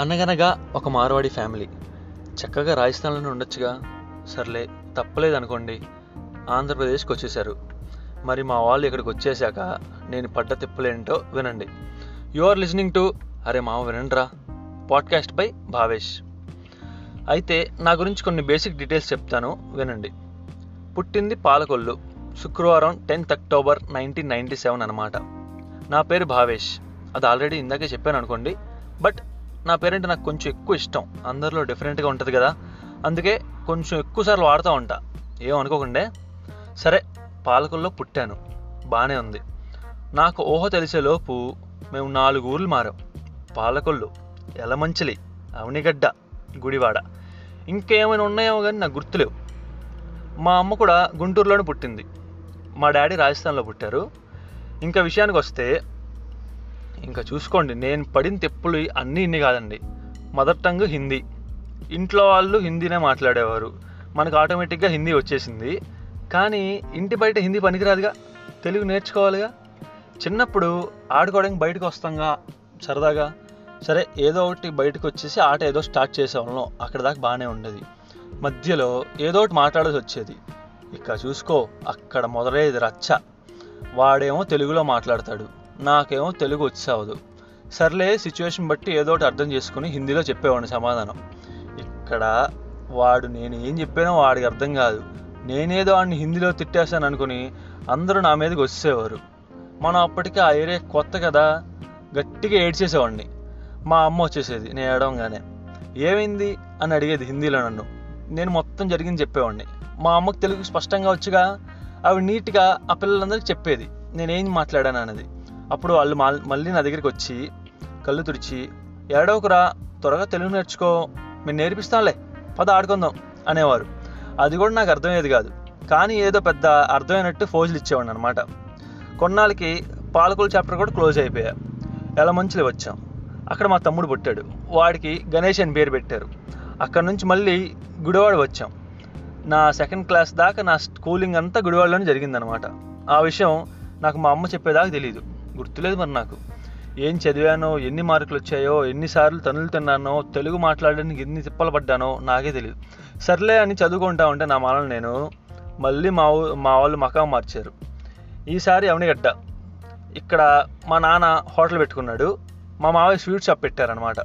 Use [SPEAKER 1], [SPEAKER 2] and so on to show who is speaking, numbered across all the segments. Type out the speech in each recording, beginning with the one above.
[SPEAKER 1] అనగనగా ఒక మార్వాడి ఫ్యామిలీ. చక్కగా రాజస్థాన్లోనే ఉండొచ్చుగా? సర్లే తప్పలేదు అనుకోండి ఆంధ్రప్రదేశ్కి వచ్చేసారు మరి మా వాళ్ళు ఇక్కడికి వచ్చేసాక నేను పడ్డ తిప్పలేంటో వినండి. యు ఆర్ లిజనింగ్ టు అరే మామ వినండిరా పాడ్కాస్ట్ బై భావేష్. అయితే నా గురించి కొన్ని బేసిక్ డీటెయిల్స్ చెప్తాను వినండి. పుట్టింది పాలకొల్లు శుక్రవారం tenth October nineteen ninety seven అనమాట నా పేరు భావేష్. అది ఆల్రెడీ ఇందాకే చెప్పాను అనుకోండి బట్ నా పేరంటే? నాకు కొంచెం ఎక్కువ ఇష్టం. అందరిలో డిఫరెంట్గా ఉంటుంది కదా. అందుకే కొంచెం ఎక్కువ సార్లు వాడుతూ ఉంటా. ఏమనుకోకుండే సరే పాలకొల్లో పుట్టాను. బాగానే ఉంది. నాకు ఊహ తెలిసేలోపు మేము నాలుగు ఊర్లు మారాం. పాలకొల్లు ఎలమంచిలి అవనిగడ్డ గుడివాడ. ఇంకేమైనా ఉన్నాయేమో కానీ నాకు గుర్తులేవు. మా అమ్మ కూడా గుంటూరులోనే పుట్టింది. మా డాడీ రాజస్థాన్లో పుట్టారు. ఇంకా విషయానికి వస్తే ఇంకా చూసుకోండి నేను పడిన తెప్పులు అన్నీ ఇన్ని కాదండి. Mother tongue Hindi. ఇంట్లో వాళ్ళు హిందీనే మాట్లాడేవారు. మనకు ఆటోమేటిక్గా హిందీ వచ్చేసింది. కానీ ఇంటి బయట హిందీ పనికిరాదుగా? తెలుగు నేర్చుకోవాలిగా? చిన్నప్పుడు ఆడుకోవడానికి బయటకు వస్తాంగా? సరదాగా? సరే ఏదో ఒకటి బయటకు వచ్చేసి ఆట ఏదో స్టార్ట్ చేసేవాళ్ళం. అక్కడ దాకా బాగానే ఉండేది. మధ్యలో ఏదో ఒకటి మాట్లాడాల్సి వచ్చేది. ఇక చూసుకో అక్కడ మొదలయ్యేది రచ్చ. వాడేమో తెలుగులో మాట్లాడతాడు. నాకేమో తెలుగు వచ్చావదు. సర్లే సిచ్యువేషన్ బట్టి ఏదో ఒకటి అర్థం చేసుకుని హిందీలో చెప్పేవాడిని సమాధానం. ఇక్కడ వాడు నేను ఏం చెప్పానో వాడికి అర్థం కాదు. నేనేదో వాడిని హిందీలో తిట్టేశాను అనుకుని అందరూ నా మీదకి వచ్చేవారు. మనం అప్పటికే ఆ ఏరియా కొత్త కదా. గట్టిగా ఏడ్చేసేవాడిని. మా అమ్మ వచ్చేసేది నేను ఏడవంగానే. ఏమైంది? అని అడిగేది హిందీలో నన్ను. నేను మొత్తం జరిగింది చెప్పేవాడిని. మా అమ్మకు తెలుగు స్పష్టంగా వచ్చుగా? ఆవిడ నీట్గా ఆ పిల్లలందరికీ చెప్పేది. నేనేం మాట్లాడాను అన్నది అప్పుడు వాళ్ళు మళ్ళీ నా దగ్గరికి వచ్చి కళ్ళు తుడిచి ఏడవకురా త్వరగా తెలుగు నేర్చుకో మేము నేర్పిస్తాంలే పద ఆడుకుందాం అనేవారు. అది కూడా నాకు అర్థమయ్యేది కాదు. కానీ ఏదో పెద్ద అర్థమైనట్టు ఫోజులు ఇచ్చేవాడిని అనమాట కొన్నాళ్ళకి పాలకుల చాప్టర్ కూడా క్లోజ్ అయిపోయా. ఎలా మంచిలో వచ్చాం. అక్కడ మా తమ్ముడు పుట్టాడు. వాడికి గణేష్ అని పేరు పెట్టారు. అక్కడ నుంచి మళ్ళీ గుడివాడ వచ్చాం. నా సెకండ్ క్లాస్ దాకా నా స్కూలింగ్ అంతా గుడివాడలోనే జరిగిందనమాట ఆ విషయం నాకు మా అమ్మ చెప్పేదాకా తెలియదు గుర్తులేదు మరి నాకు. ఏం చదివానో ఎన్ని మార్కులు వచ్చాయో ఎన్నిసార్లు తనులు తిన్నానో తెలుగు మాట్లాడడానికి ఎన్ని తిప్పలు పడ్డానో నాకే తెలియదు సర్లే అని చదువుకుంటా ఉంటే నా మనల్ని నేను మళ్ళీ మా మా వాళ్ళు మకాం మార్చారు. ఈసారి అవనిగడ్డ ఇక్కడ మా నాన్న హోటల్ పెట్టుకున్నాడు. మా మావయ్య స్వీట్ షాప్ పెట్టారనమాట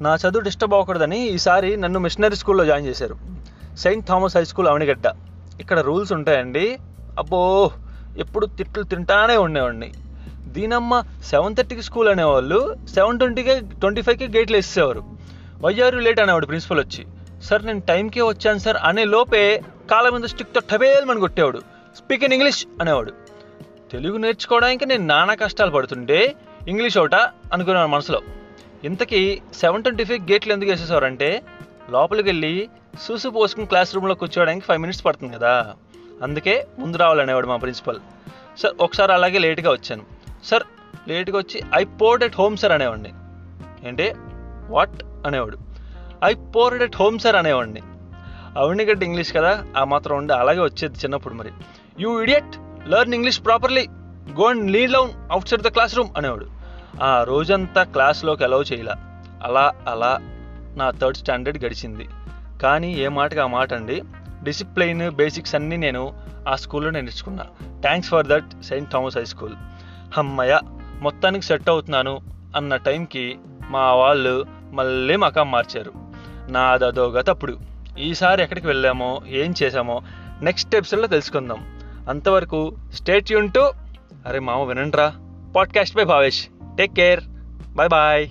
[SPEAKER 1] నా చదువు డిస్టర్బ్ అవ్వకూడదని ఈసారి నన్ను మిషనరీ స్కూల్లో జాయిన్ చేశారు. Saint Thomas high school Avanigadda ఇక్కడ రూల్స్ ఉంటాయండి. అబ్బో! ఎప్పుడు తిట్లు తింటానే ఉండేవాడిని. దీనమ్మ సెవెన్ థర్టీకి స్కూల్ అనేవాళ్ళు సెవెన్ ట్వంటీకే ట్వంటీ ఫైవ్కి గేట్లు వేసేవారు వయ్యారు లేట్? అనేవాడు ప్రిన్సిపల్ వచ్చి. సార్ నేను టైంకే వచ్చాను సార్. అనే లోపే కాళ్ళ మీద స్టిక్తో టబేల్మని కొట్టేవాడు. స్పీక్ ఇన్ ఇంగ్లీష్ అనేవాడు. తెలుగు నేర్చుకోవడానికి నేను నానా కష్టాలు పడుతుంటే ఇంగ్లీష్ ఒకట? అనుకున్నాను మనసులో. ఇంతకీ సెవెన్ ట్వంటీ ఫైవ్ గేట్లు ఎందుకు వేసేసారంటే లోపలికి వెళ్ళి సూసు పోసుకుని క్లాస్ రూమ్లో కూర్చోవడానికి ఫైవ్ మినిట్స్ పడుతుంది కదా. అందుకే ముందు రావాలనేవాడు మా ప్రిన్సిపల్ సార్ ఒకసారి అలాగే లేట్గా వచ్చాను. సార్ లేట్గా వచ్చి I poured at home sir అనేవాడిని. ఏంటి? వాట్? అనేవాడు. I poured at home sir అనేవాడిని. అవనిగడ్డ ఇంగ్లీష్ కదా ఆ మాత్రం ఉండి అలాగే వచ్చేది చిన్నప్పుడు మరి. You idiot learn English properly go and lead down outside the class room అనేవాడు. ఆ రోజంతా క్లాస్లోకి అలౌ చేయలా. అలా అలా నా థర్డ్ స్టాండర్డ్ గడిచింది. కానీ ఏ మాటకి ఆ మాట అండి? డిసిప్లైన్ బేసిక్స్ అన్నీ నేను ఆ స్కూల్లో నేర్చుకున్నా. Thanks for that Saint Thomas high school. అమ్మయ్య మొత్తానికి సెట్ అవుతున్నాను అన్న టైంకి మా వాళ్ళు మళ్ళీ మకాం మార్చారు. నాదదో గతప్పుడు. ఈసారి ఎక్కడికి వెళ్ళామో ఏం చేసామో నెక్స్ట్ ఎపిసోడ్లో తెలుసుకుందాం. అంతవరకు స్టేట్ యూన్ టు అరే మామ వినండిరా. Podcast by Bhavesh. Take care bye bye